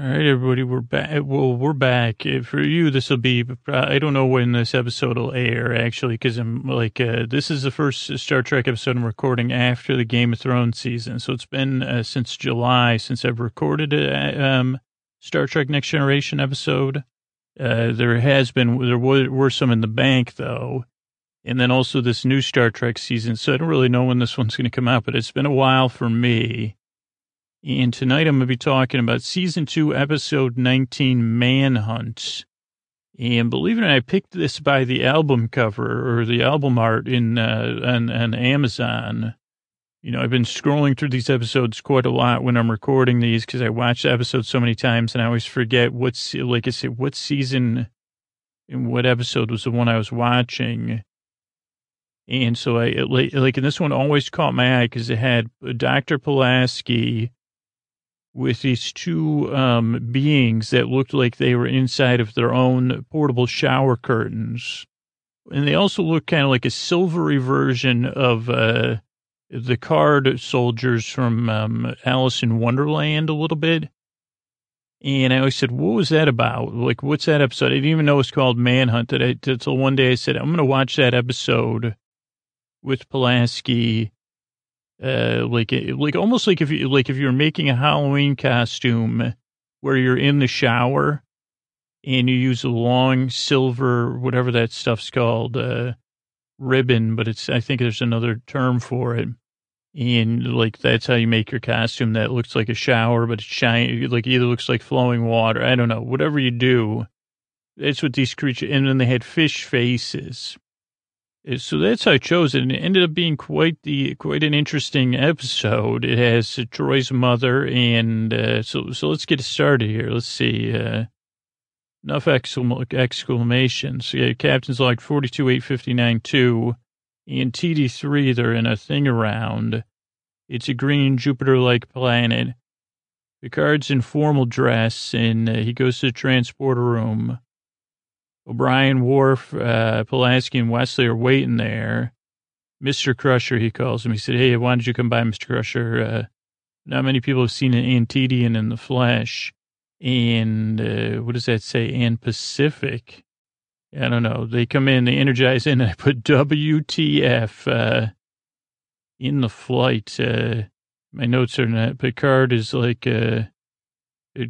All right, everybody, we're back. Well, we're back. Uh, For you, this will be, I don't know when this episode will air, actually, because I'm like, uh, this is the first Star Trek episode I'm recording after the Game of Thrones season. So it's been uh, since July since I've recorded a um, Star Trek Next Generation episode. Uh, there has been, there were, were some in the bank, though. And then also this new Star Trek season. So I don't really know when this one's going to come out, but it's been a while for me. And tonight I'm going to be talking about season two, episode 19, Manhunt. And believe it or not, I picked this by the album cover or the album art in, uh, on, on Amazon. You know, I've been scrolling through these episodes quite a lot when I'm recording these because I watch the episodes so many times and I always forget what's, like I said, what season and what episode was the one I was watching. And so I, like, and this one always caught my eye because it had Dr. Pulaski, with these two um, beings that looked like they were inside of their own portable shower curtains. And they also looked kind of like a silvery version of uh, the card soldiers from um, Alice in Wonderland a little bit. And I always said, what was that about? Like, what's that episode? I didn't even know it was called Manhunt. Until one day I said, I'm going to watch that episode with Pulaski uh, like, like almost like if you, like if you're making a Halloween costume where you're in the shower and you use a long silver, whatever that stuff's called, uh, ribbon, but it's, I think there's another term for it. And like, that's how you make your costume that looks like a shower, but it's shiny, like either looks like flowing water. I don't know. Whatever you do, that's what these creatures, and then they had fish faces. So that's how I chose it, and it ended up being quite the quite an interesting episode. It has Troi's mother, and uh, so so let's get started here. Let's see, uh, enough exclam- exclamations. Yeah, Captain's log forty two eight fifty nine two, and TD three. They're in a thing around. It's a green Jupiter like planet. Picard's in formal dress, and uh, he goes to the transporter room. O'Brien, Worf, uh, Pulaski, and Wesley are waiting there. Mr. Crusher, he calls him. He said, Hey, why don't you come by, Mr. Crusher? Uh, not many people have seen an Antedian in the flesh. And uh, what does that say? And Pacific. I don't know. They come in, they energize in, and I put WTF uh, in the flight. Uh, my notes are not. Picard is like, uh,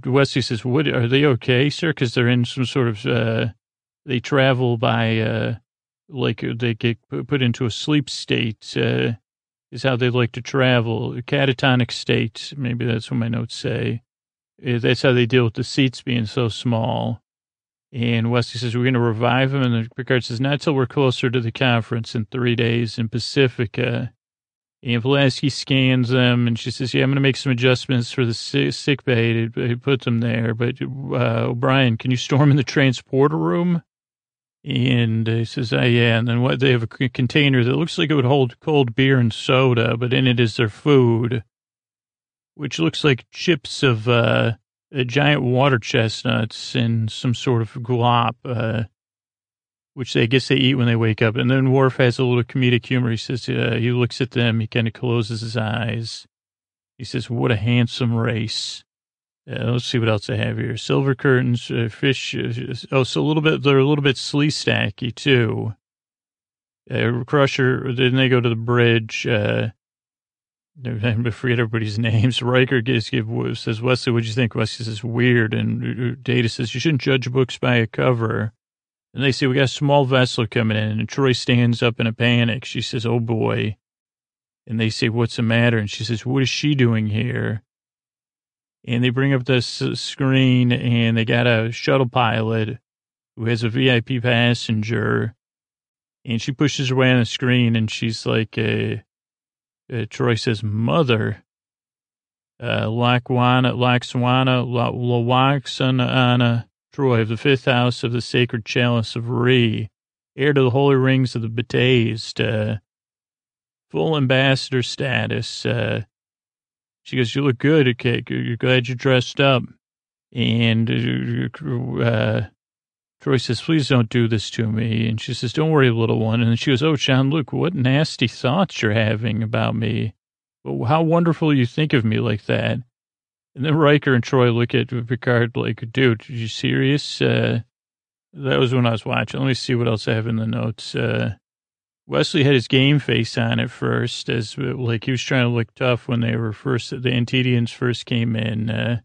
Wesley says, What are they okay, sir? Because they're in some sort of uh, they travel by, uh, like uh, they get put into a sleep state, uh, is how they like to travel. A catatonic state, maybe that's what my notes say. Uh, that's how they deal with the seats being so small. And Wesley says, we're going to revive him. And Picard says, not till we're closer to the conference in three days in Pacifica. And Pulaski scans them, and she says, yeah, I'm going to make some adjustments for the sick bay to put them there. But uh, O'Brien, can you storm in the transporter room? And he says, oh, yeah. And then what they have a container that looks like it would hold cold beer and soda, but in it is their food, which looks like chips of uh, giant water chestnuts and some sort of glop, uh, which they I guess they eat when they wake up. And then Worf has a little comedic humor. He says, uh, he looks at them, he kind of closes his eyes. He says, what a handsome race. Uh, let's see what else I have here. Silver curtains, uh, fish. Uh, oh, so a little bit, they're a little bit slee stacky too. Uh, Crusher, then they go to the bridge. Uh, I forget everybody's names. Riker gives, give, says, Wesley, what do you think? Wesley says, weird. And uh, Data says, you shouldn't judge books by a cover. And they say, we got a small vessel coming in. And Troi stands up in a panic. She says, oh boy. And they say, what's the matter? And she says, what is she doing here? And they bring up this screen and they got a shuttle pilot who has a VIP passenger and she pushes her way on the screen and she's like, uh, uh, Troi says, mother, uh, Lakwana, Laxwana, Lawaxana, Troi of the fifth house of the sacred chalice of Re, heir to the holy rings of the Betazed, uh, full ambassador status, uh, she goes, you look good. Okay. You're glad you dressed up. And uh, Troi says, please don't do this to me. And she says, don't worry, little one. And she goes, oh, Sean, look, what nasty thoughts you're having about me. How wonderful you think of me like that. And then Riker and Troi look at Picard like, dude, are you serious? Uh, that was when I was watching. Let me see what else I have in the notes. Uh, Wesley had his game face on at first, as like he was trying to look tough when they were first, the Antedians first came in. Uh,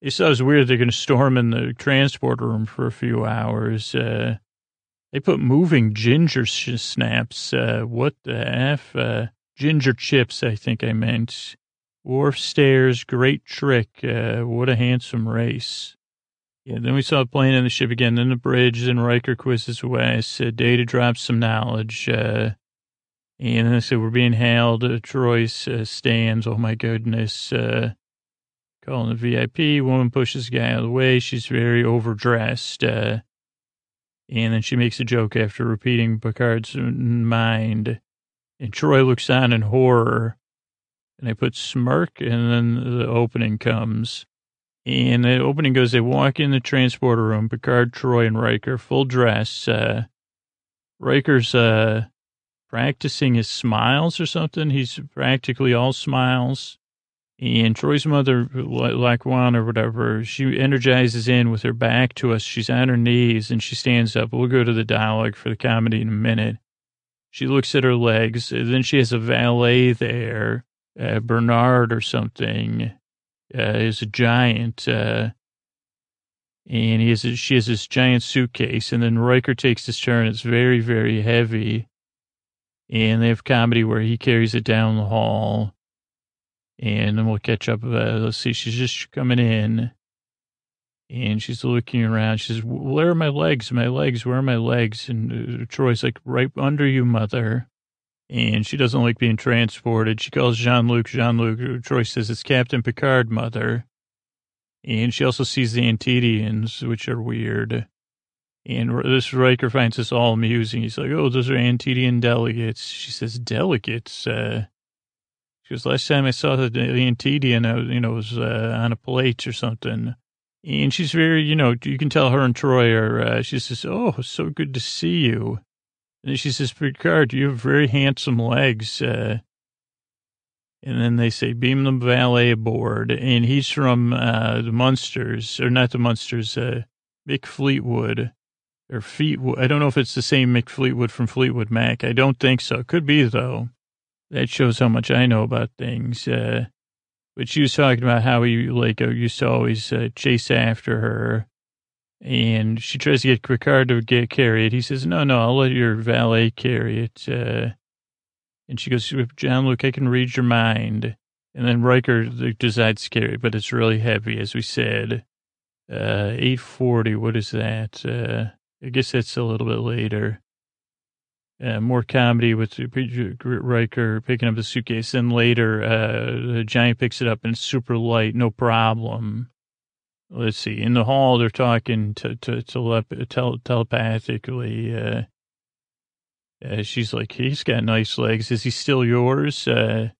he saw it was weird they're going to storm in the transport room for a few hours. Uh, they put moving ginger snaps. Uh, what the F? Uh, ginger chips, I think I meant. Worf stairs, great trick. Uh, what a handsome race. Yeah, then we saw the plane in the ship again, then the bridge, then Riker quizzes Wes. Said Data drops some knowledge. Uh, and then they said, we're being hailed. Uh, Troi's uh, stands. Oh, my goodness. Uh, calling the VIP. Woman pushes the guy out of the way. She's very overdressed. Uh, and then she makes a joke after repeating Picard's mind. And Troi looks on in horror. And I put smirk, and then the opening comes. And the opening goes, they walk in the transporter room, Picard, Troi, and Riker, full dress. Uh, Riker's uh, practicing his smiles or something. He's practically all smiles. And Troi's mother, La'Kwan or whatever, she energizes in with her back to us. She's on her knees and she stands up. We'll go to the dialogue for the comedy in a minute. She looks at her legs. Then she has a valet there, uh, Bernard or something is a giant, uh, and he has a, she has this giant suitcase, and then Riker takes his turn. It's very, very heavy, and they have comedy where he carries it down the hall, and then we'll catch up. Uh, let's see, she's just coming in, and she's looking around. She says, "Where are my legs? My legs? Where are my legs?" And uh, Troi's like, "Right under you, mother." And she doesn't like being transported. She calls Jean Luc. Jean Luc. Troi says it's Captain Picard, mother. And she also sees the Antedians, which are weird. And this Riker finds this all amusing. He's like, "Oh, those are Antedian delegates." She says, "Delegates." Uh, she goes, "Last time I saw the, the Antedian, I you know, was uh, on a plate or something." And she's very, you know, you can tell her and Troi are. Uh, she says, "Oh, so good to see you." And she says, Picard, you have very handsome legs. Uh, and then they say, beam the valet aboard. And he's from uh, the Munsters, or not the Munsters, uh, Mick Fleetwood, or Fleetwood. I don't know if it's the same Mick Fleetwood from Fleetwood Mac. I don't think so. Could be, though. That shows how much I know about things. Uh, but she was talking about how he, like, uh, used to always uh, chase after her and she tries to get Picard to get carry it. He says, "No, no, I'll let your valet carry it." Uh, and she goes, "Jean Luc, I can read your mind." And then Riker decides to carry it, but it's really heavy, as we said. Uh, eight forty. What is that? Uh, I guess that's a little bit later. Uh, more comedy with Riker picking up the suitcase. Then later, uh, the giant picks it up and it's super light, no problem let's see, in the hall, they're talking to, to, to tele, telepathically. Uh, uh, she's like, he's got nice legs. Is he still yours? Uh,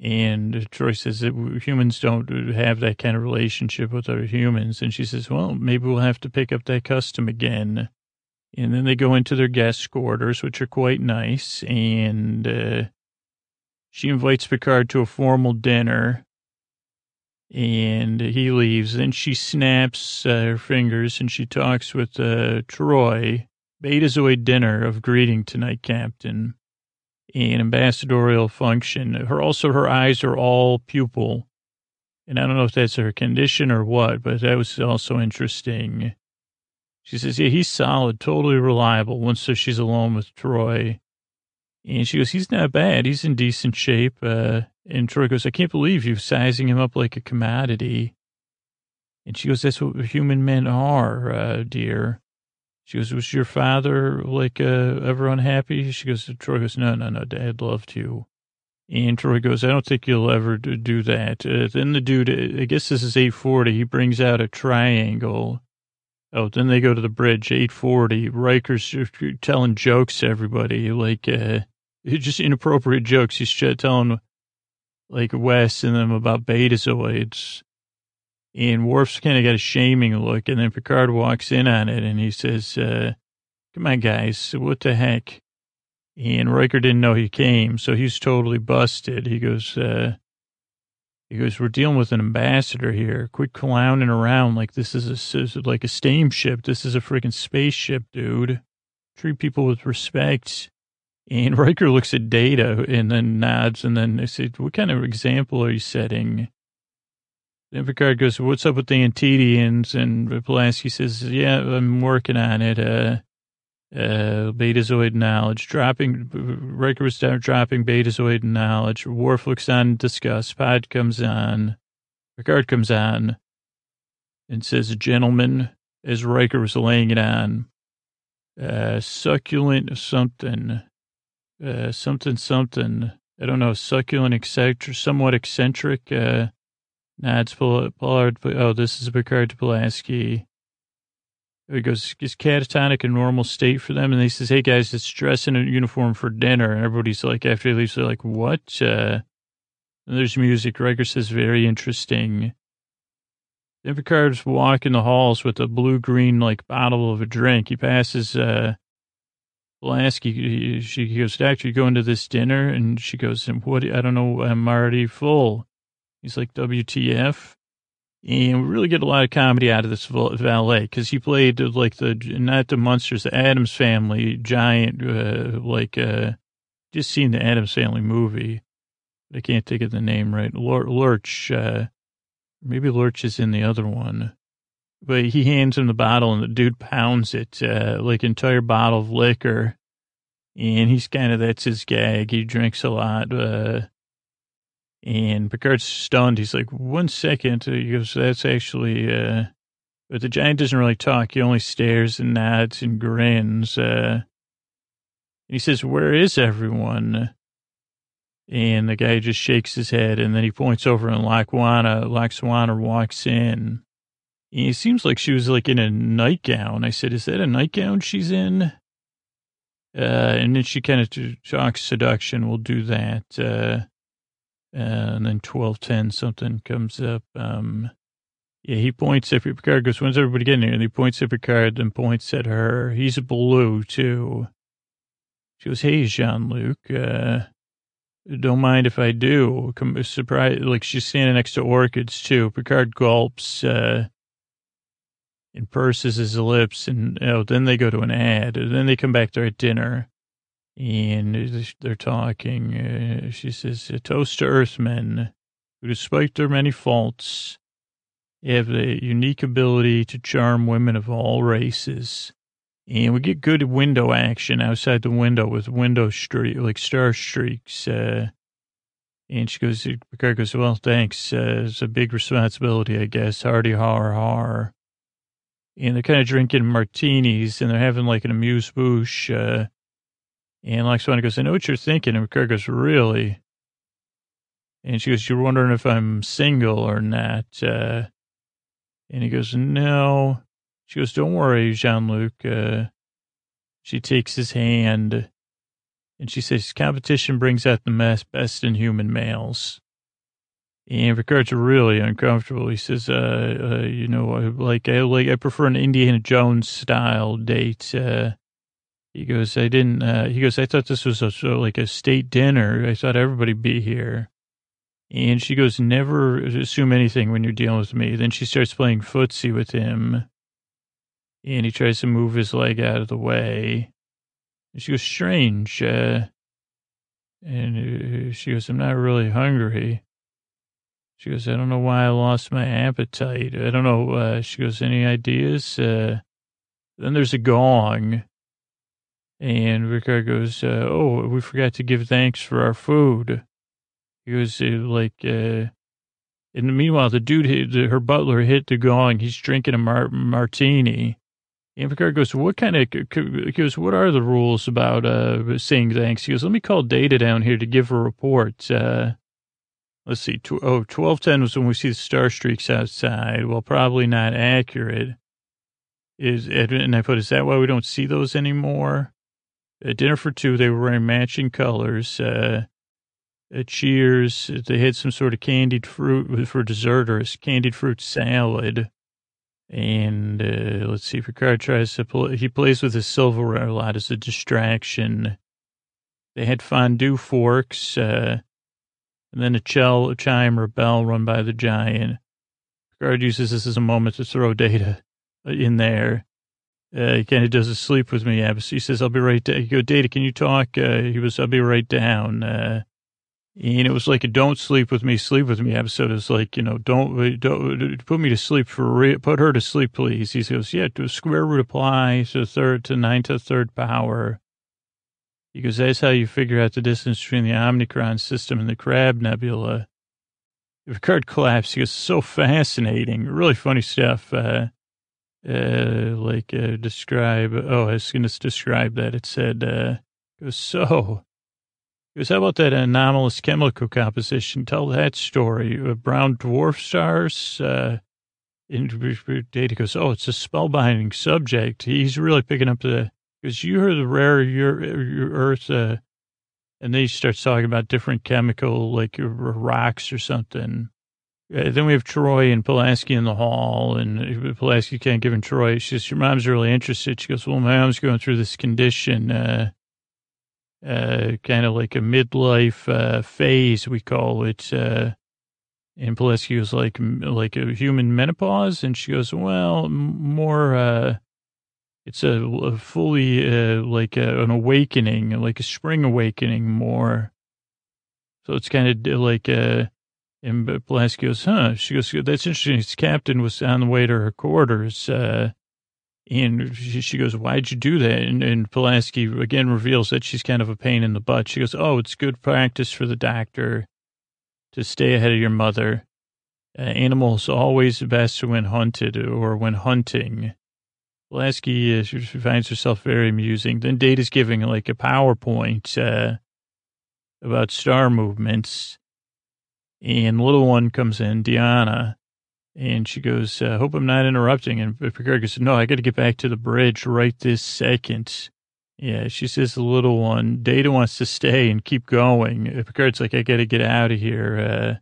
and Troi says that humans don't have that kind of relationship with other humans. And she says, well, maybe we'll have to pick up that custom again. And then they go into their guest quarters, which are quite nice. And uh, she invites Picard to a formal dinner and he leaves. Then she snaps uh, her fingers and she talks with uh, Troi. Betazoid dinner of greeting tonight, Captain. An ambassadorial function. Her also her eyes are all pupil, and I don't know if that's her condition or what, but that was also interesting. She says, "Yeah, he's solid, totally reliable." Once so she's alone with Troi, and she goes, "He's not bad. He's in decent shape." Uh, and Troi goes, I can't believe you're sizing him up like a commodity. And she goes, that's what human men are, uh, dear. She goes, was your father like, uh, ever unhappy? She goes, Troi goes, no, no, no, dad loved you. And Troi goes, I don't think you'll ever do that. Uh, then the dude, I guess this is 840. He brings out a triangle. Oh, then they go to the bridge, 840. Riker's telling jokes to everybody, like, uh, just inappropriate jokes. He's telling like Wes and them about betazoids. And Worf's kind of got a shaming look, and then Picard walks in on it, and he says, uh, "Come on, guys, what the heck?" And Riker didn't know he came, so he's totally busted. He goes, uh, He goes, we're dealing with an ambassador here. Quit clowning around like this is a, like a steamship. This is a freaking spaceship, dude. Treat people with respect. And Riker looks at Data and then nods and then they say, what kind of example are you setting? Then Picard goes, what's up with the Antedians? And Pulaski says, yeah, I'm working on it. Uh, uh, Betazoid knowledge, dropping, Riker was dropping Betazoid knowledge. Worf looks on, discuss. Pod comes on. Picard comes on and says, gentlemen, as Riker was laying it on, uh, succulent something, uh, something, something. I don't know, succulent, eccentric, somewhat eccentric, uh, nods Pollard. Oh, this is Picard to Pulaski. He goes, is catatonic a normal state for them? And he says, hey guys, it's dressing in a uniform for dinner. And everybody's like, after he leaves, they're like, what? Uh, and there's music. Riker says, very interesting. Then Picard's walking the halls with a blue-green, like, bottle of a drink. He passes, uh, Pulaski. She goes, doctor, you going to this dinner? And she goes, what? I don't know. I'm already full. He's like, WTF? And we really get a lot of comedy out of this valet because he played like the, not the Munsters, the Addams Family giant, uh, like, uh, just seen the Addams Family movie. I can't think of the name right. Lurch, uh, maybe Lurch is in the other one. But he hands him the bottle and the dude pounds it, uh, like entire bottle of liquor. And he's kind of, that's his gag. He drinks a lot. Uh, and Picard's stunned. He's like, one second. He goes, that's actually, uh, but the giant doesn't really talk. He only stares and nods and grins. Uh, and he says, where is everyone? And the guy just shakes his head and then he points over and Lwaxana, Lwaxana walks in. And it seems like she was like in a nightgown. I said, is that a nightgown she's in? Uh, and then she kind of talks seduction. We'll do that. Uh, and then 1210 something comes up. Um, yeah, he points at Picard, goes, when's everybody getting here? And he points at Picard and points at her. He's blue, too. She goes, hey, Jean-Luc, uh, don't mind if I do. Come, surprise, like she's standing next to orchids, too. Picard gulps, uh, and purses his lips, and oh, then they go to an ad, and then they come back to our dinner and they're talking. Uh, she says, "A toast to Earthmen, who, despite their many faults, have the unique ability to charm women of all races." And we get good window action outside the window with window streak, like star streaks. Uh, and she goes, Picard goes, well, thanks. Uh, it's a big responsibility, I guess. Hardy har har. And they're kind of drinking martinis and they're having like an amuse bouche. Uh, and like Lwaxana goes, I know what you're thinking. And Picard goes, really? And she goes, you're wondering if I'm single or not. Uh, and he goes, no. She goes, don't worry, Jean-Luc. Uh, she takes his hand and she says, competition brings out the best in human males. And Picard's really uncomfortable. He says, uh, uh, you know, like, I like, I prefer an Indiana Jones style date. Uh, he goes, I didn't, uh, he goes, I thought this was a, so like a state dinner. I thought everybody'd be here. And she goes, never assume anything when you're dealing with me. Then she starts playing footsie with him. And he tries to move his leg out of the way. And she goes, strange. Uh, and uh, she goes, I'm not really hungry. She goes, I don't know why I lost my appetite. I don't know. Uh, she goes, any ideas? Uh, then there's a gong. And Rickard goes, uh, oh, we forgot to give thanks for our food. He goes, uh, like, uh, and meanwhile, the dude, hit, the, her butler hit the gong. He's drinking a mar- martini. And Picard goes, what kind of, he goes, what are the rules about uh, saying thanks? He goes, let me call Data down here to give a report. Uh, let's see, tw- oh, 1210 was when we see the star streaks outside. Well, probably not accurate. Is And I put, is that why we don't see those anymore? At dinner for two, they were wearing matching colors. Uh, Cheers, they had some sort of candied fruit for dessert or a candied fruit salad. And uh, let's see, Picard tries to play, he plays with his silverware a lot as a distraction. They had fondue forks. Uh, And then a chell, a chime or bell run by the giant. Picard uses this as a moment to throw data in there. Uh, he kind of does a sleep with me. He says, I'll be right down. Go, Data, can you talk? Uh, he was, I'll be right down. Uh, and it was like a don't sleep with me, sleep with me episode. It was like, you know, don't, don't put me to sleep for. Put her to sleep, please. He goes, yeah, square root apply to third to nine to third power. He goes, that's how you figure out the distance between the Omicron system and the Crab Nebula. Picard collapsed. He goes, so fascinating. Really funny stuff. Uh, uh, like, uh, describe, oh, I was going to describe that. It said, uh, it was so, it was, how about that anomalous chemical composition? Tell that story. Uh, brown dwarf stars, uh, in data goes, oh, it's a spellbinding subject. He's really picking up the, because you heard the rare your, your Earth, uh, and then he starts talking about different chemical, like rocks or something. Uh, then we have Troi and Pulaski in the hall, and Pulaski can't give him Troi. She says, Your mom's really interested. She goes, Well, my mom's going through this condition, uh, uh, kind of like a midlife uh, phase, we call it. Uh, and Pulaski was like, like a human menopause. And she goes, Well, more, uh, it's a, a fully like a, an awakening, like a spring awakening more. So it's kind of like a, and Pulaski goes, huh? She goes, that's interesting. His captain was on the way to her quarters. Uh, and she, she, goes, why'd you do that? And, and Pulaski again reveals that she's kind of a pain in the butt. She goes, oh, it's good practice for the doctor to stay ahead of your mother. Uh, animals always best when hunted or when hunting. Pulaski uh, she finds herself very amusing. Then Data's giving like a PowerPoint uh, about star movements and little one comes in, Deanna, and she goes, uh, hope I'm not interrupting. And Picard goes, no, I got to get back to the bridge right this second. Yeah, she says the little one, Data wants to stay and keep going. Picard's like, I got to get out of here. Uh,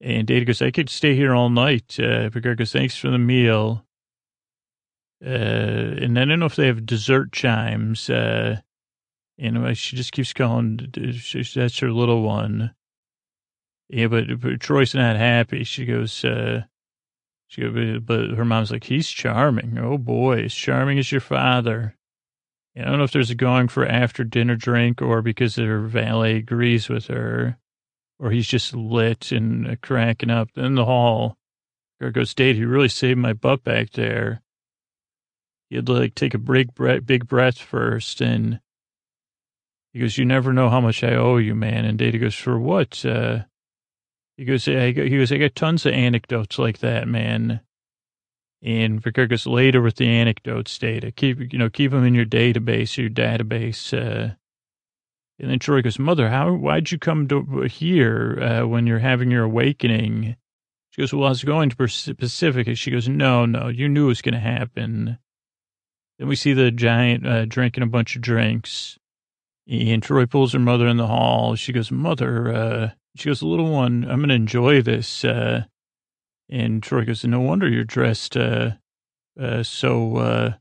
and Data goes, I could stay here all night. Uh, Picard goes, thanks for the meal. Uh, and I don't know if they have dessert chimes. Uh, and she just keeps calling, that's her little one. Yeah, but, but Troi's not happy. She goes, uh, she goes, but her mom's like, he's charming. Oh boy, as charming as your father. I don't know if there's a going for after dinner drink or because her valet agrees with her or he's just lit and uh, cracking up in the hall. Girl goes, Dave, he really saved my butt back there. He to like take a big breath, big breath first. And he goes, you never know how much I owe you, man. And Data goes, for what? Uh, he goes, I he goes, I got tons of anecdotes like that, man. And Picard goes later with the anecdotes data. Keep, you know, keep them in your database, your database. Uh, and then Troi goes, Mother, how, why'd you come to here uh, when you're having your awakening? She goes, Well, I was going to Pacific. And She goes, No, no, you knew it was going to happen. Then we see the giant uh, drinking a bunch of drinks. And Troi pulls her mother in the hall. She goes, Mother, uh, she goes, little one, I'm going to enjoy this. Uh, and Troi goes, no wonder you're dressed uh, uh, so uh,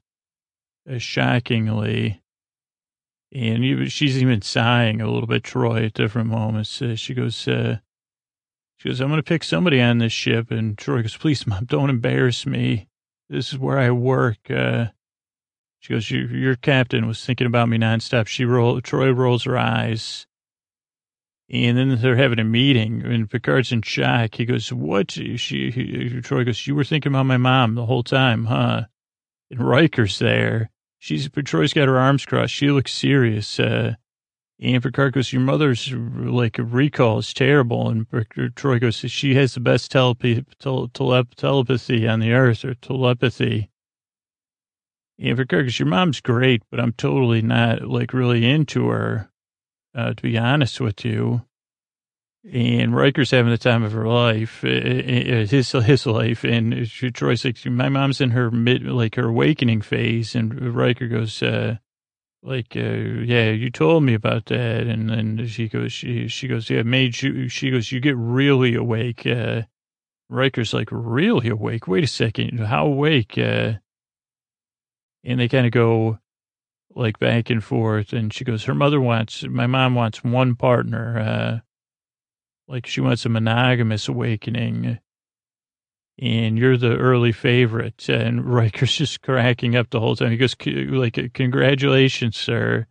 uh shockingly. And she's even sighing a little bit, Troi, at different moments. Uh, she goes, she goes, I'm going to pick somebody on this ship. And Troi goes, please, mom, don't embarrass me. This is where I work. she goes, your, your captain was thinking about me nonstop. She roll, Troi rolls her eyes. And then they're having a meeting, and Picard's in shock. He goes, "What?" She, he, Troi goes, "You were thinking about my mom the whole time, huh?" And Riker's there. She's Troi's got her arms crossed. She looks serious. Uh, and Picard goes, "Your mother's like recall is terrible." And Troi goes, "She has the best telepathy on the earth, or telepathy." And Picard goes, "Your mom's great, but I'm totally not like really into her." Uh, to be honest with you. And Riker's having the time of her life, his his life, and Troi's like, my mom's in her mid, like her awakening phase, and Riker goes, uh, like, uh, yeah, you told me about that, and then she goes, she she goes, yeah, made you, she goes, you get really awake. Uh, Riker's like, really awake? Wait a second, how awake? Uh, and they kind of go, like back and forth. And she goes, her mother wants, my mom wants one partner. Uh, Like she wants a monogamous awakening. And you're the early favorite. And Riker's just cracking up the whole time. He goes, like, congratulations, sir.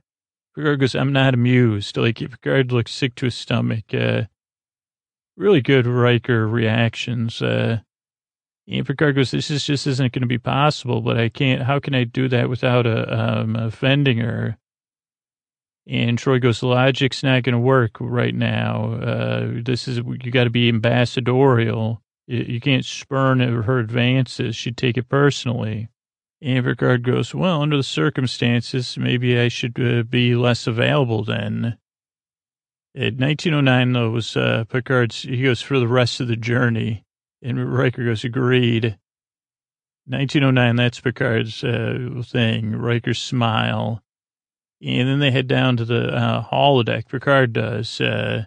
Picard goes, I'm not amused. Like, Picard looks sick to his stomach. Uh, really good Riker reactions. Uh, Picard goes, this is just isn't going to be possible, but I can't, how can I do that without uh, um, offending her? And Troi goes, logic's not going to work right now. Uh, this is, you got to be ambassadorial. You, can't spurn her advances. She'd take it personally. And Picard goes, well, under the circumstances, maybe I should uh, be less available then. In 1909, though, was uh, Picard's, he goes, for the rest of the journey. And Riker goes, agreed. 1909, that's Picard's uh, thing. Riker's smile. And then they head down to the uh, holodeck. Picard does. Uh,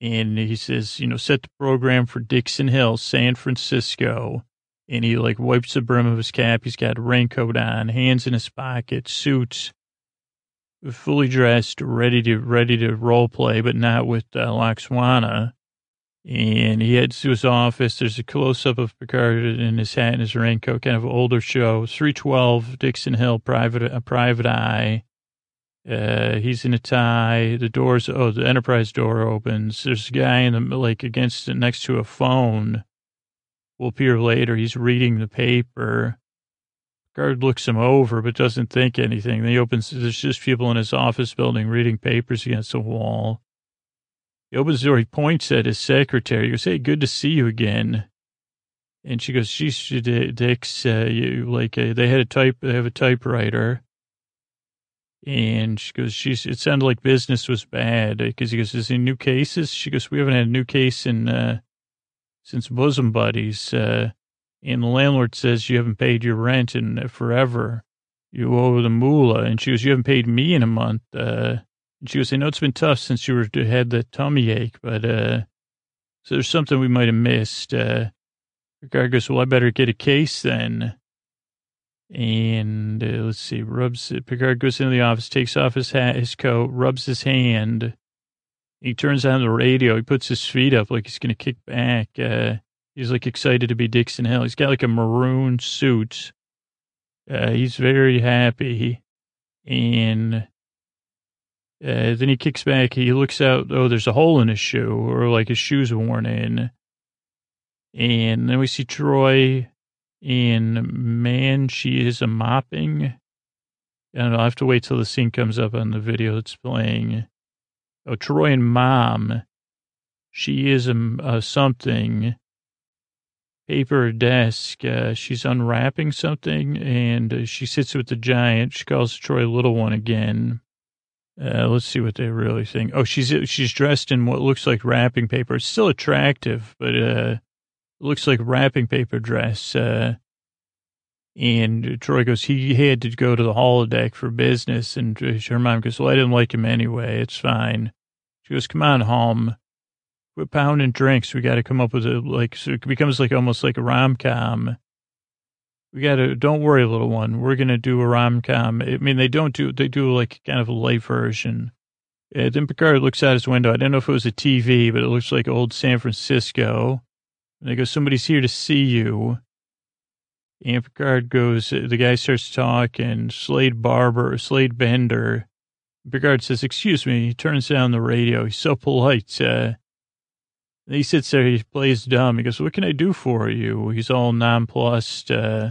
and he says, you know, set the program for Dixon Hill, San Francisco. And he like wipes the brim of his cap. He's got a raincoat on, hands in his pocket, suits, fully dressed, ready to ready to role play, but not with uh, Lwaxana. And he heads to his office. There's a close up of Picard in his hat and his raincoat, kind of older show. 312 Dixon Hill, private a private eye. Uh, he's in a tie. The doors, oh, the Enterprise door opens. There's a guy in the like against it, next to a phone. Will appear later. He's reading the paper. Guard looks him over, but doesn't think anything. Then he opens. There's just people in his office building reading papers against the wall. He opens the door. He points at his secretary. He goes, "Hey, good to see you again." And she goes, "She's Dix. Uh, you like uh, they had a type. They have a typewriter." And she goes, she's, it sounded like business was bad because he goes, is there new cases? She goes, we haven't had a new case in, uh, since bosom buddies. Uh, and the landlord says you haven't paid your rent in forever. You owe the moolah. And she goes, you haven't paid me in a month. Uh, she goes, I know it's been tough since you were, had the tummy ache, but, uh, so there's something we might have missed. Uh, goes, well, I better get a case then. And uh, let's see, rubs, Picard goes into the office, takes off his hat, his coat, rubs his hand. He turns on the radio. He puts his feet up like he's going to kick back. Uh, he's like excited to be Dixon Hill. He's got like a maroon suit. Uh, he's very happy. And uh, then he kicks back. He looks out. Oh, there's a hole in his shoe, or like his shoe's worn in. And then we see Troi, and Man, She Is a Mopping. And I'll have to wait till the scene comes up on the video that's playing. Oh, Troi and Mom. She is a, a something. Paper desk. Uh, she's unwrapping something and uh, she sits with the giant. She calls Troi little one again. Uh, let's see what they really think. Oh, she's she's dressed in what looks like wrapping paper. It's still attractive, but uh, looks like wrapping paper dress. Uh, and Troi goes, he had to go to the holodeck for business. And her mom goes, well, I didn't like him anyway. It's fine. She goes, come on home. Quit pounding drinks. We got to come up with a, like, so it becomes like almost like a rom com. We got to, don't worry, little one. We're to do a rom com. I mean, they don't do, they do like kind of a light version. Uh, then Picard looks out his window. I don't know if it was a TV, but it looks like old San Francisco. And they go, somebody's here to see you. And Picard goes, the guy starts to talk and Slade Barber, Slade Bender. Picard says, excuse me. He turns down the radio. He's so polite. Uh, he sits there, he plays dumb. He goes, what can I do for you? He's all nonplussed. Uh,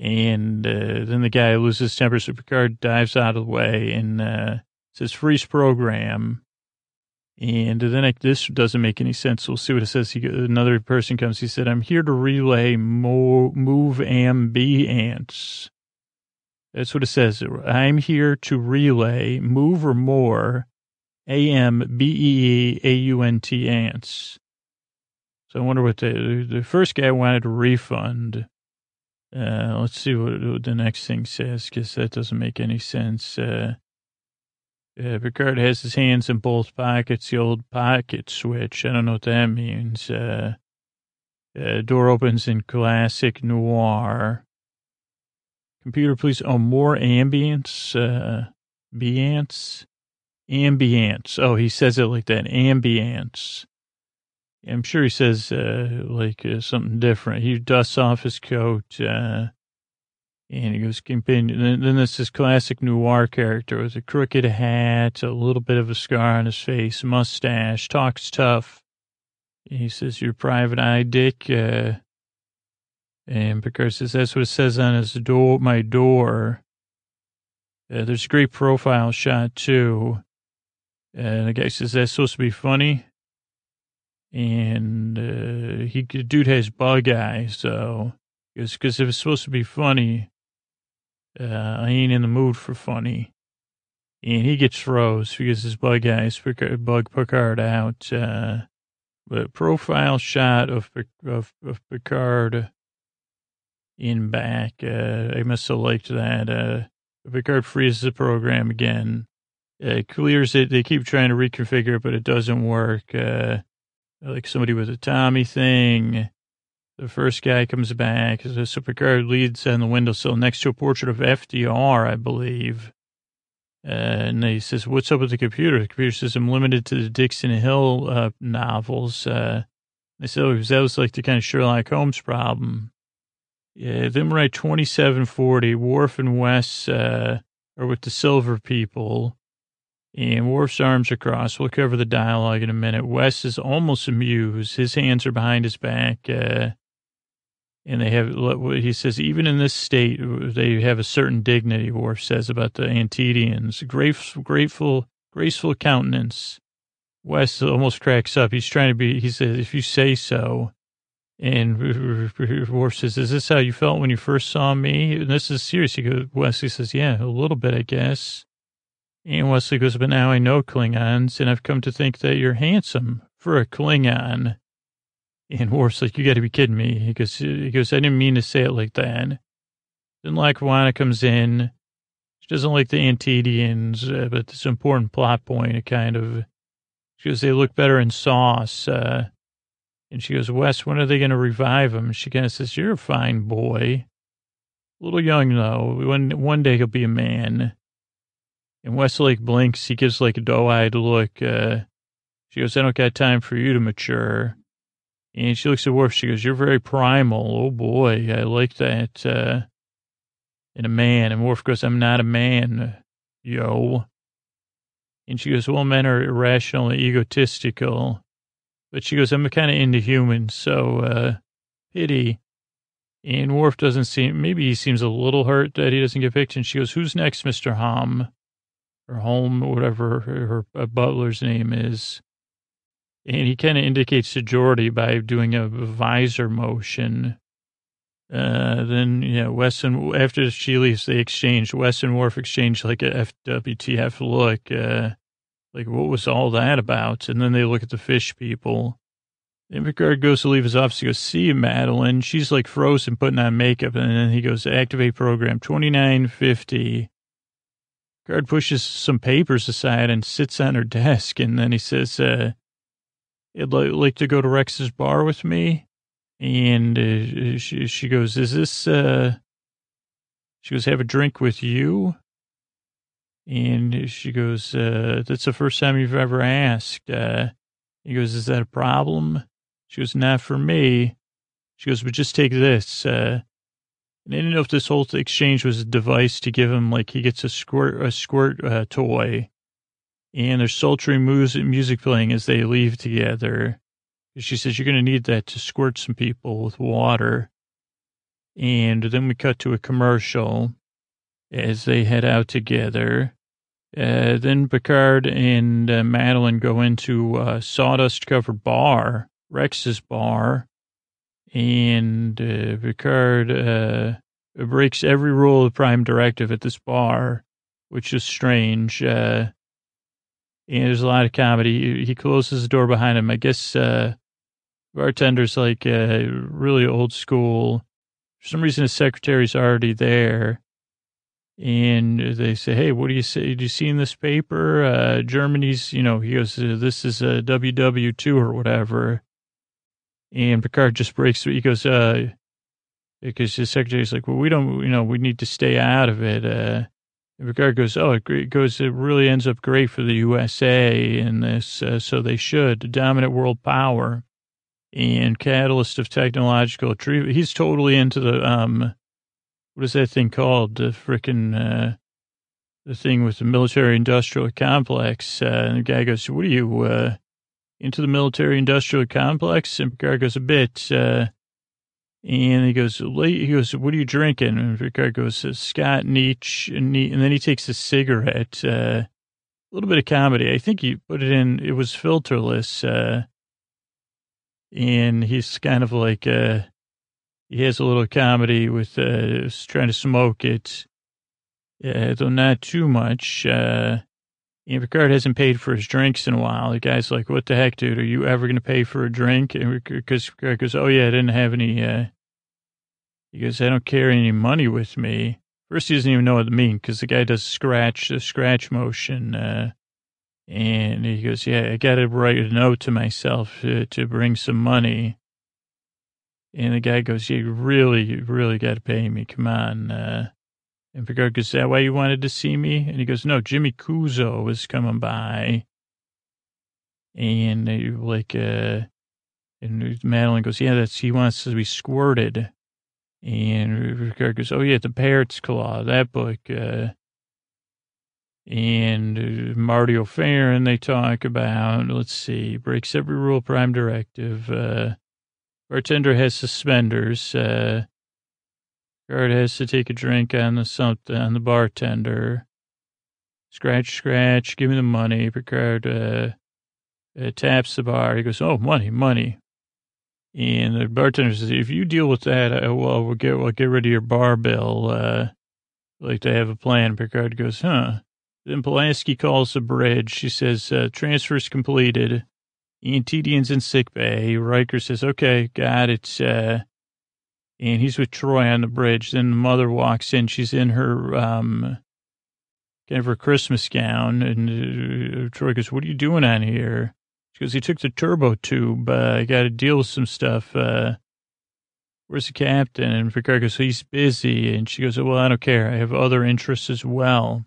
and uh, then the guy loses temper, so Picard dives out of the way and uh, says, freeze program. And then I, this doesn't make any sense. We'll see what it says. He, another person comes. He said, I'm here to relay mo, move ambience. That's what it says. I'm here to relay move or more A M B E E A U N T ants. So I wonder what the, the first guy wanted a refund. Uh, let's see what, the next thing says because that doesn't make any sense. Uh, uh, Picard has his hands in both pockets, the old pocket switch. I don't know what that means. Uh, uh, door opens in classic noir. Computer, please. Oh, more ambience, uh, ambience. ambience. Oh, he says it like that, ambience. I'm sure he says uh, like uh, something different. He dusts off his coat, uh, and he goes, continue. Then, then this classic noir character with a crooked hat, a little bit of a scar on his face, mustache, talks tough. He says, "You're private eye, Dick." Uh, and Picard says, "That's what it says on his door, my door." Uh, there's a great profile shot too. And the guy says, "That's supposed to be funny." And uh, he dude has bug eyes, so because if it's supposed to be funny, uh, I ain't in the mood for funny. And he gets froze because his bug eyes bug Picard out. Uh, but profile shot of of, of Picard in back. Uh, I must have liked that. Uh, Picard freezes the program again. Uh, clears it. They keep trying to reconfigure it, but it doesn't work. Uh, like somebody with a Tommy thing. The first guy comes back. So Picard leads on the windowsill next to a portrait of FDR, I believe. Uh, and he says, what's up with the computer? The computer says, I'm limited to the Dixon Hill uh, novels. Uh, said, oh, that was like the kind of Sherlock Holmes problem. Yeah, then we're at 2740. Worf and Wes uh, are with the Silver people. And Worf's arms are crossed. We'll cover the dialogue in a minute. Wes is almost amused. His hands are behind his back. Uh, and they have, he says, even in this state, they have a certain dignity, Worf says about the Antedians. Grateful, grateful, graceful countenance. Wes almost cracks up. He's trying to be, he says, if you say so. And Worf says, is this how you felt when you first saw me? And this is serious. He goes, Wesley says, yeah, a little bit, I guess. And Wesley goes, but now I know Klingons, and I've come to think that you're handsome for a Klingon. And Worf's like, you got to be kidding me. He goes, he goes, I didn't mean to say it like that. Then Lackawanna comes in. She doesn't like the Antedians, uh, but it's an important plot point. It kind of, she goes, they look better in sauce. Uh, and she goes, Wes, when are they going to revive him? She kind of says, you're a fine boy. A little young, though. One, one day he'll be a man. And Westlake blinks. He gives like a doe-eyed look. Uh, she goes, I don't got time for you to mature. And she looks at Worf. She goes, you're very primal. Oh boy, I like that. Uh, in a man. And Worf goes, I'm not a man, yo. And she goes, well, men are irrational and egotistical. But she goes, I'm kind of into humans, so, uh, pity. And Worf doesn't seem, maybe he seems a little hurt that he doesn't get picked. And she goes, who's next, Mr. Homn? Or home, whatever her, butler's name is. And he kind of indicates to Geordi by doing a visor motion. Uh, then, yeah, Wes and, after she leaves, they exchange, Wes and Worf exchange like a FWTF look, uh, like what was all that about? And then they look at the fish people. And Picard goes to leave his office. Goes, see Madeline. She's like frozen, putting on makeup. And then he goes, to activate program 2950. Guard pushes some papers aside and sits on her desk, and then he says, uh, "I'd like to go to Rex's bar with me." And uh, she she goes, "Is this?" Uh, she goes, "Have a drink with you." And she goes, uh, "That's the first time you've ever asked." Uh, he goes, "Is that a problem?" She goes, "Not for me." She goes, "But just take this." Uh, and I didn't know if this whole exchange was a device to give him, like, he gets a squirt, a squirt uh, toy, and there's sultry music, playing as they leave together. She says, You're going to need that to squirt some people with water. And then we cut to a commercial as they head out together. Uh, then Picard and uh, Madeline go into a sawdust covered bar, Rex's bar, and uh, Picard uh, breaks every rule of Prime Directive at this bar, which is strange. Uh, and there's a lot of comedy. He closes the door behind him. I guess uh, bartender's like uh, really old school. For some reason, his secretary's already there. And they say, "Hey, what do you say? Did you see in this paper? Uh, Germany's, you know." He goes, "This is a WW two or whatever." And Picard just breaks through. He goes, uh, because his secretary's like, well, we don't, you know, we need to stay out of it. Uh, And Picard goes, oh, it goes, it really ends up great for the USA in this, uh, so they should. Dominant world power and catalyst of technological achievement. He's totally into the, um, what is that thing called? The frickin', uh, the thing with the military industrial complex. Uh, and the guy goes, what are you, uh, into the military industrial complex? And Picard goes, a bit, uh, and he goes, he goes, what are you drinking? And Picard goes, Scotch neat. And, and then he takes a cigarette, uh, a little bit of comedy. I think he put it in, it was filterless. Uh, and he's kind of like, uh, he has a little comedy with, uh, trying to smoke it. Uh, though not too much. Uh, and Picard hasn't paid for his drinks in a while. The guy's like, what the heck, dude? Are you ever going to pay for a drink? And because Picard goes, oh, yeah, I didn't have any, uh, he goes, I don't carry any money with me. First, he doesn't even know what it means because the guy does scratch, the scratch motion. Uh, and he goes, yeah, I got to write a note to myself to, to bring some money. And the guy goes, you really, really got to pay me. Come on. Uh, and Picard goes, Is that why you wanted to see me? And he goes, No, Jimmy Kuzo was coming by. And they like, uh, and Madeline goes, Yeah, that's, he wants to be squirted. And Picard goes, Oh, yeah, the Parrot's Claw, that book. Uh, and Marty O'Farron, they talk about, let's see, breaks every rule, prime directive. Uh, bartender has suspenders. Uh, Guard has to take a drink on the something on the bartender. Scratch, scratch, give me the money. Picard uh, uh, taps the bar. He goes, "Oh, money, money." And the bartender says, "If you deal with that, I, well, we'll get we'll get rid of your bar bill." Uh, like they have a plan. Picard goes, "Huh." Then Pulaski calls the bridge. She says, uh, "Transfer's completed." Antedean's in sick bay. Riker says, "Okay, got it." Uh, and he's with Troi on the bridge. Then the mother walks in. She's in her um, kind of her Christmas gown, and uh, Troi goes, "What are you doing on here?" She goes, "He took the turbo tube. Uh, I got to deal with some stuff. Uh, where's the captain?" And Picard goes, "He's busy." And she goes, "Well, I don't care. I have other interests as well."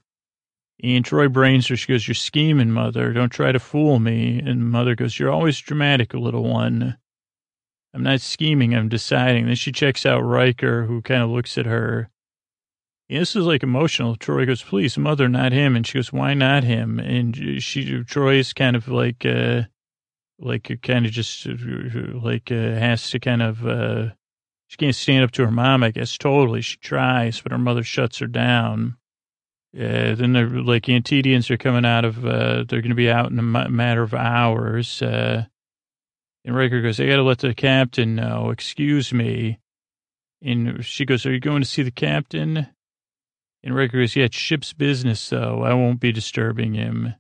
And Troi brains her. She goes, "You're scheming, mother. Don't try to fool me." And mother goes, "You're always dramatic, little one." I'm not scheming, I'm deciding. Then she checks out Riker, who kind of looks at her. And this is like emotional. Troi goes, please, mother, not him. And she goes, why not him? And she, Troi is kind of like, uh, like kind of just like, uh, has to kind of, uh, she can't stand up to her mom, I guess, totally. She tries, but her mother shuts her down. Uh, then they're like Antedeans are coming out of, uh, they're going to be out in a matter of hours. Uh, and Riker goes, I got to let the captain know. Excuse me. And she goes, Are you going to see the captain? And Riker goes, Yeah, it's ship's business, though. I won't be disturbing him.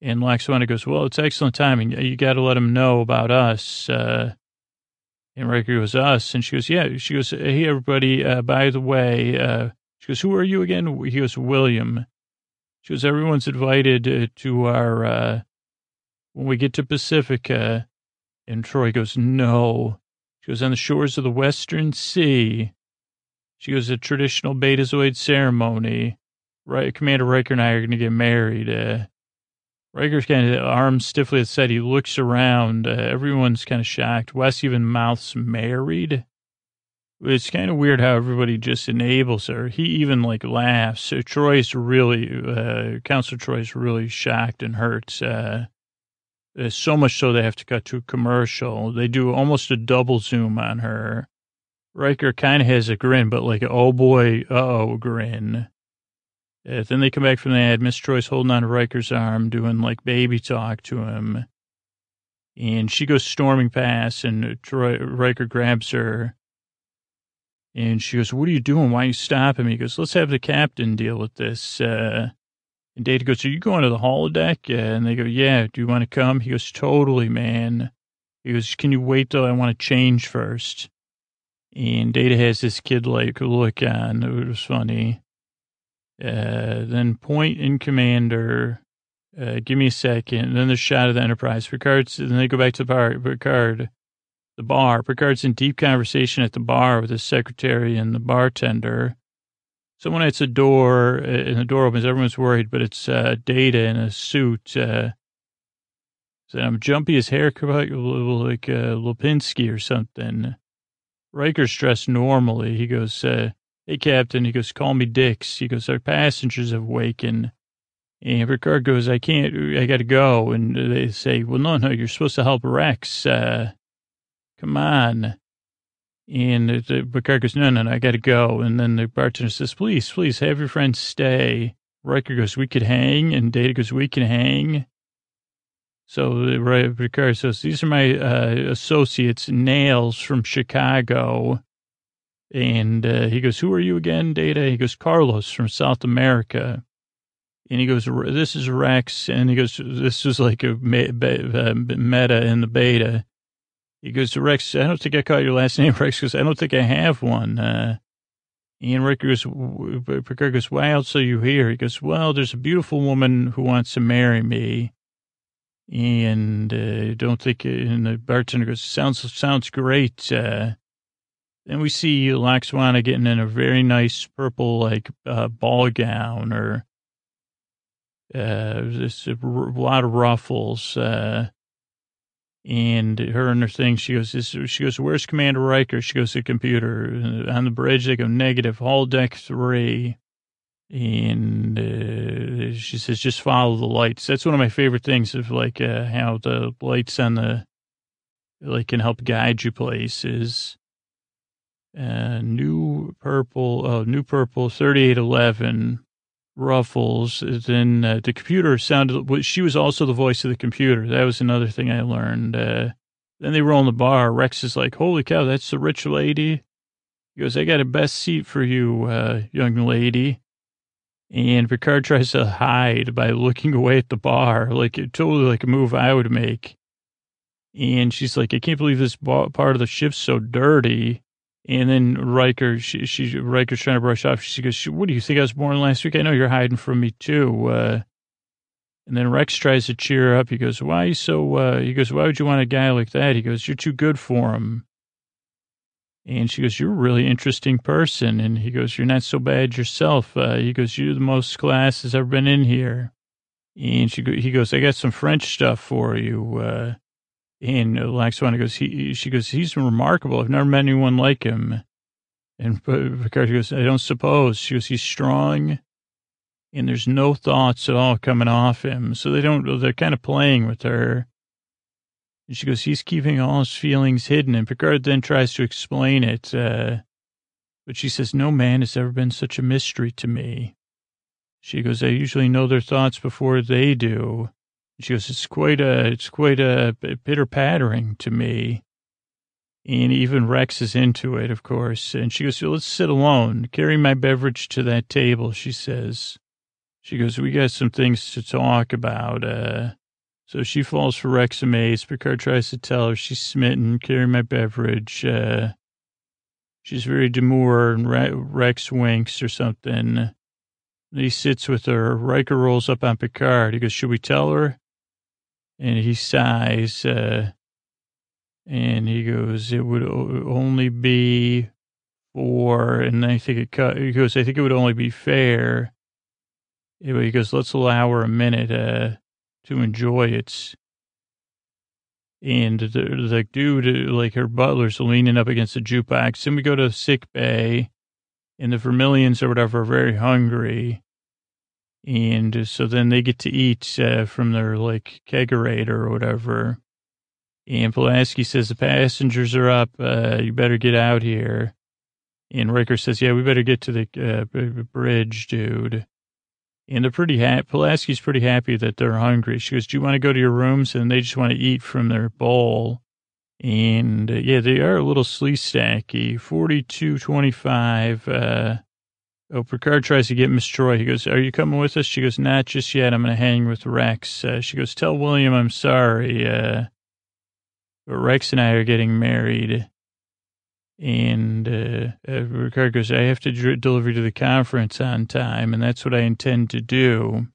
And Lwaxana goes, Well, it's excellent timing. You got to let him know about us. Uh, and Riker goes, Us. And she goes, Yeah. She goes, Hey, everybody, uh, by the way, uh, she goes, Who are you again? He goes, William. She goes, Everyone's invited uh, to our, uh, when we get to Pacifica, and Troi goes, no. She goes, on the shores of the Western Sea. She goes, a traditional Betazoid ceremony. Right, Commander Riker and I are going to get married. Uh, Riker's kind of arms stiffly at side. He looks around. Uh, everyone's kind of shocked. Wes even mouths married. It's kind of weird how everybody just enables her. He even like laughs. So Troi's really, uh, Counselor Troi's really shocked and hurt. Uh, so much so they have to cut to a commercial. They do almost a double zoom on her. Riker kind of has a grin, but like, oh boy, oh grin. Uh, then they come back from the ad. Miss Troi's holding on to Riker's arm, doing like baby talk to him. And she goes storming past, and Troi, Riker grabs her. And she goes, What are you doing? Why are you stopping me? He goes, Let's have the captain deal with this. Uh, and Data goes, are you going to the holodeck? And they go, yeah, do you want to come? He goes, totally, man. He goes, can you wait till I want to change first? And Data has this kid-like look on. It was funny. Uh, then point in commander. Uh, give me a second. then the shot of the Enterprise. Picard's, then they go back to the bar. Picard, the bar. Picard's in deep conversation at the bar with his secretary and the bartender. Someone at a door, uh, and the door opens. Everyone's worried, but it's uh, Data in a suit. Uh, said, I'm jumpy as haircut, like uh, Lipinski or something. Riker's dressed normally. He goes, uh, Hey, Captain. He goes, Call me Dix. He goes, Our passengers have wakened. And Picard goes, I can't, I got to go. And they say, Well, no, no, you're supposed to help Rex. Uh, come on. And the Picard goes, No, no, no, I got to go. And then the bartender says, Please, please have your friends stay. Riker goes, We could hang. And Data goes, We can hang. So right, Picard says, These are my uh, associates, Nails from Chicago. And uh, he goes, Who are you again, Data? He goes, Carlos from South America. And he goes, This is Rex. And he goes, This is like a uh, meta in the beta. He goes to Rex, I don't think I caught your last name. Rex goes, I don't think I have one. Uh, and Rick goes, Picard goes, why else are you here? He goes, well, there's a beautiful woman who wants to marry me. And uh, don't think, and the bartender goes, sounds, sounds great. Uh, then we see Lwaxana getting in a very nice purple, like, uh, ball gown or, uh, this a lot of ruffles, uh, and her and her thing, she goes, she goes, where's Commander Riker? She goes to the computer on the bridge. They go negative, holodeck three. And uh, she says, just follow the lights. That's one of my favorite things of like uh, how the lights on the, like can help guide you places. Uh, new purple, oh, new purple, 3811 Ruffles. Then uh, the computer sounded. She was also the voice of the computer. That was another thing I learned. Uh, then they were on the bar. Rex is like, "Holy cow, that's the rich lady." He goes, "I got a best seat for you, uh, young lady." And Picard tries to hide by looking away at the bar, like totally like a move I would make. And she's like, "I can't believe this part of the ship's so dirty." And then Riker, she, she Riker's trying to brush off. She goes, "What do you think I was born last week? I know you're hiding from me too." Uh, and then Rex tries to cheer her up. He goes, "Why so?" Uh, he goes, "Why would you want a guy like that?" He goes, "You're too good for him." And she goes, "You're a really interesting person." And he goes, "You're not so bad yourself." Uh, he goes, "You're the most class has ever been in here." And she, he goes, "I got some French stuff for you." Uh, and Lwaxana goes, he, she goes, he's remarkable. I've never met anyone like him. And Picard goes, I don't suppose. She goes, he's strong and there's no thoughts at all coming off him. So they don't, they're kind of playing with her. And she goes, he's keeping all his feelings hidden. And Picard then tries to explain it. Uh, but she says, no man has ever been such a mystery to me. She goes, I usually know their thoughts before they do. She goes, it's quite a, it's quite a pitter pattering to me. And even Rex is into it, of course. And she goes, so let's sit alone. Carry my beverage to that table, she says. She goes, we got some things to talk about. Uh, so she falls for Rex amaze. Picard tries to tell her she's smitten. Carry my beverage. Uh, she's very demure and Rex winks or something. He sits with her. Riker rolls up on Picard. He goes, should we tell her? And he sighs, uh, and he goes, it would only be for, and I think it cut, he goes, I think it would only be fair. He goes, let's allow her a minute, uh, to enjoy it. And the, the dude, like her butler's leaning up against the jukebox. Then we go to sick bay, and the Vermillions or whatever are very hungry. And so then they get to eat uh, from their like kegerator or whatever. And Pulaski says, the passengers are up. Uh, you better get out here. And Riker says, yeah, we better get to the uh, bridge, dude. And they're pretty happy. Pulaski's pretty happy that they're hungry. She goes, do you want to go to your rooms? And they just want to eat from their bowl. And uh, yeah, they are a little sleestacky. 4225, uh, Oh, Picard tries to get Miss Troi. He goes, are you coming with us? She goes, not just yet. I'm going to hang with Rex. Uh, she goes, tell William I'm sorry. Uh, but Rex and I are getting married. And uh, uh Picard goes, I have to deliver to the conference on time, and that's what I intend to do.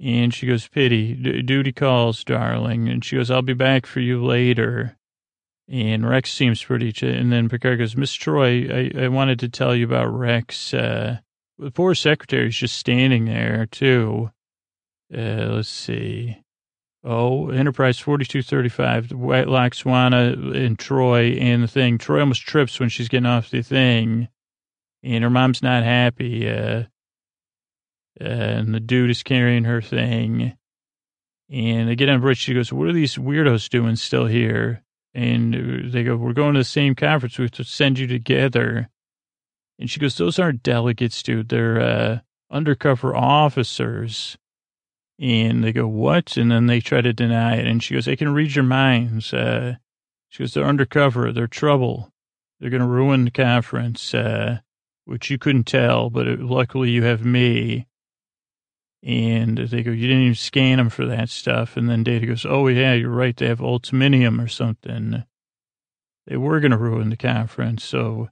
And she goes, pity, D- duty calls, darling. And she goes, I'll be back for you later. And Rex seems pretty, ch- and then Picard goes, Miss Troi, I, I wanted to tell you about Rex. Uh, The poor secretary's just standing there, too. Uh, let's see. Oh, Enterprise 4235, the Whitelock, Swana, and Troi, and the thing. Troi almost trips when she's getting off the thing, and her mom's not happy. Uh, and the dude is carrying her thing. And they get on bridge. She goes, What are these weirdos doing still here? And they go, We're going to the same conference. We have to send you together. And she goes, Those aren't delegates, dude. They're uh, undercover officers. And they go, what? And then they try to deny it. And she goes, I can read your minds. Uh, she goes, they're undercover. They're trouble. They're going to ruin the conference, uh, which you couldn't tell, but it, luckily you have me. And they go, you didn't even scan them for that stuff. And then Data goes, oh, yeah, you're right. They have ultiminium or something. They were going to ruin the conference. So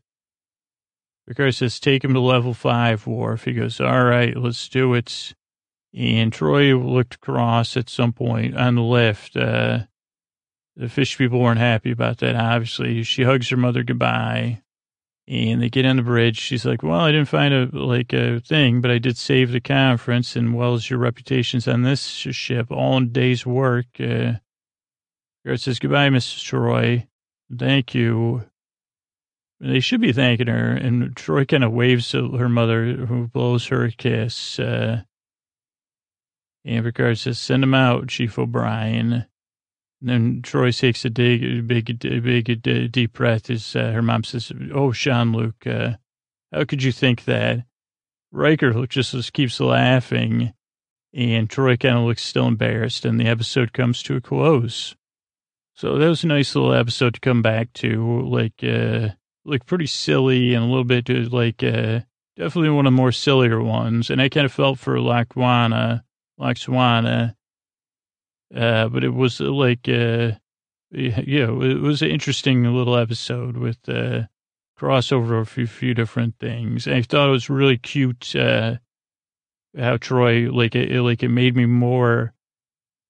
Picard says, take him to level five, Worf. He goes, all right, let's do it. And Troi looked across at some point on the lift. Uh, the fish people weren't happy about that, obviously. She hugs her mother goodbye. And they get on the bridge. She's like, well, I didn't find a, like a thing, but I did save the conference. And well as your reputation's on this ship, all in day's work. Uh, Garrett says, goodbye, Mrs. Troi. Thank you. They should be thanking her. And Troi kind of waves to her mother, who blows her a kiss. Uh, and Picard says, send him out, Chief O'Brien. And then Troi takes a big, big, big, deep breath. As uh, her mom says, "Oh, Jean-Luc, uh, how could you think that?" Riker just, just keeps laughing, and Troi kind of looks still embarrassed. And the episode comes to a close. So that was a nice little episode to come back to, like, uh, like pretty silly and a little bit like, uh, definitely one of the more sillier ones. And I kind of felt for Lwaxana like Uh, but it was uh, like, uh, yeah, it was an interesting little episode with uh, crossover of a few, few different things. And I thought it was really cute uh, how Troi, like, it, like it made me more,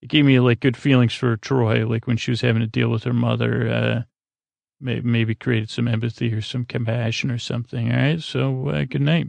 it gave me like good feelings for Troi, like when she was having to deal with her mother. Uh, maybe created some empathy or some compassion or something. All right, so uh, good night.